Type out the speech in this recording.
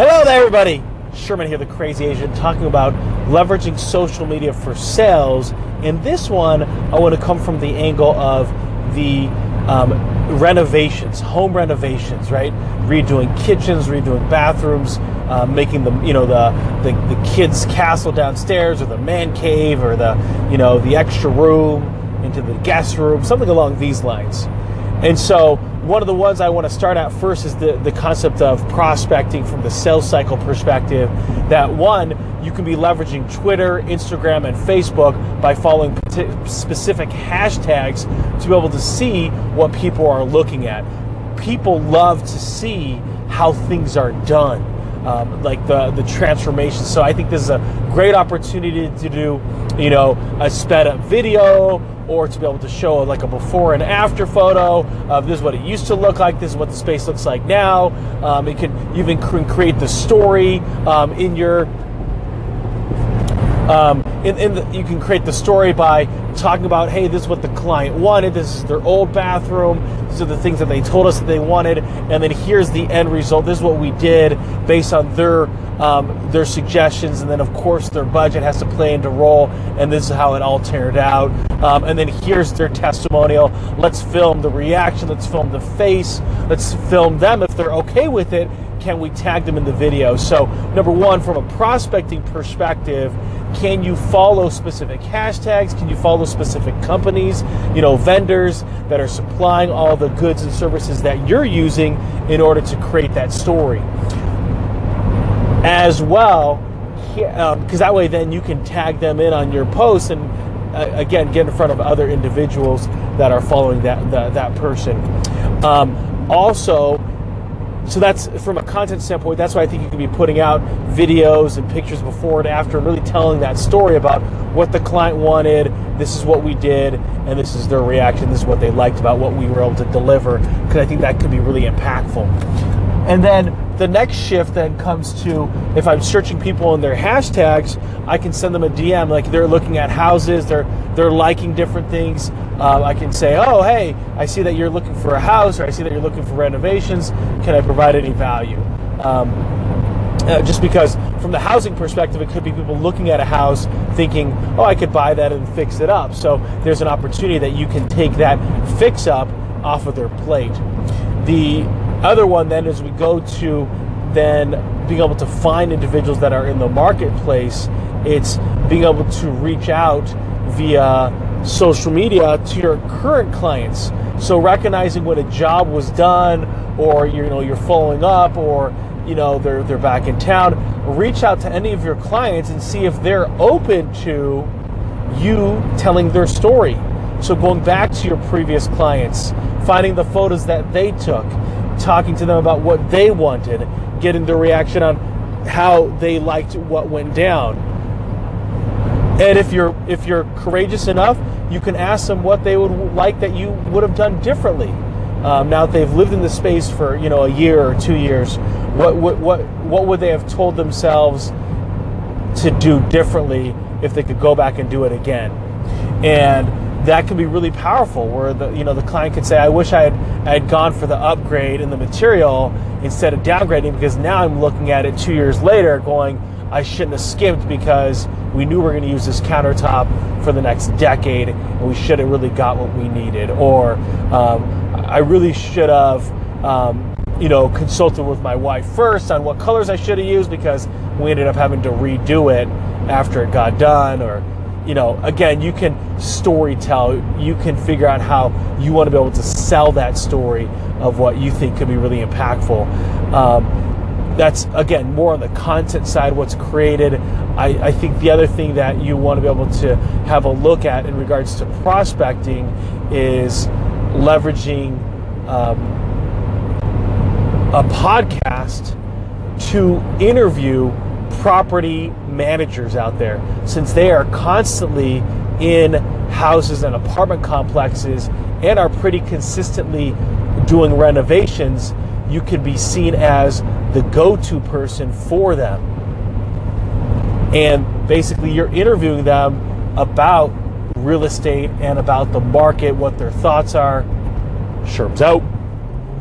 Hello there, everybody. Sherman here, the crazy Asian, talking about leveraging social media for sales. In this one, I want to come from the angle of the um, renovations, home renovations, right? Redoing kitchens, redoing bathrooms, uh, making the you know, the, the the kids' castle downstairs, or the man cave, or the, you know, the extra room into the guest room, something along these lines. And so one of the ones I want to start out first is the, the concept of prospecting from the sales cycle perspective. That one, you can be leveraging Twitter, Instagram, and Facebook by following specific hashtags to be able to see what people are looking at. People love to see how things are done. Um, like the the transformation. So I think this is a great opportunity to do, you know, a sped up video or to be able to show like a before and after photo of this is what it used to look like, this is what the space looks like now. Um, it can even create the story um, in your um, in the, you can create the story by talking about, hey, this is what the client wanted. This is their old bathroom. These are the things that they told us that they wanted, and then here's the end result. This is what we did based on their um, their suggestions, and then of course their budget has to play into role, and this is how it all turned out. Um, and then here's their testimonial. Let's film the reaction. Let's film the face. Let's film them if they're okay with it can we tag them in the video? So, number one, from a prospecting perspective, can you follow specific hashtags? Can you follow specific companies, you know, vendors that are supplying all the goods and services that you're using in order to create that story? As well, because um, that way then you can tag them in on your posts and uh, again get in front of other individuals that are following that that, that person. Um, also, so that's from a content standpoint that's why i think you can be putting out videos and pictures before and after and really telling that story about what the client wanted this is what we did and this is their reaction this is what they liked about what we were able to deliver because i think that could be really impactful and then the next shift then comes to if I'm searching people in their hashtags, I can send them a DM like they're looking at houses, they're they're liking different things. Uh, I can say, oh hey, I see that you're looking for a house, or I see that you're looking for renovations. Can I provide any value? Um, uh, just because from the housing perspective, it could be people looking at a house thinking, oh, I could buy that and fix it up. So there's an opportunity that you can take that fix up off of their plate. The other one then is we go to then being able to find individuals that are in the marketplace. It's being able to reach out via social media to your current clients. So recognizing when a job was done, or you know you're following up, or you know they're they're back in town. Reach out to any of your clients and see if they're open to you telling their story. So going back to your previous clients, finding the photos that they took, talking to them about what they wanted, getting their reaction on how they liked what went down. And if you're if you're courageous enough, you can ask them what they would like that you would have done differently. Um, now that they've lived in the space for you know a year or two years, what what what what would they have told themselves to do differently if they could go back and do it again? And that can be really powerful where the you know the client could say i wish i had i had gone for the upgrade in the material instead of downgrading because now i'm looking at it two years later going i shouldn't have skimped because we knew we were going to use this countertop for the next decade and we should have really got what we needed. Or um, i really should have um, you know consulted with my wife first on what colors i should have used because we ended up having to redo it after it got done or you know, again, you can story tell. You can figure out how you want to be able to sell that story of what you think could be really impactful. Um, that's again more on the content side, what's created. I, I, think the other thing that you want to be able to have a look at in regards to prospecting is leveraging um, a podcast to interview property managers out there since they are constantly in houses and apartment complexes and are pretty consistently doing renovations, you can be seen as the go to person for them. And basically, you're interviewing them about real estate and about the market, what their thoughts are. Sherm's out.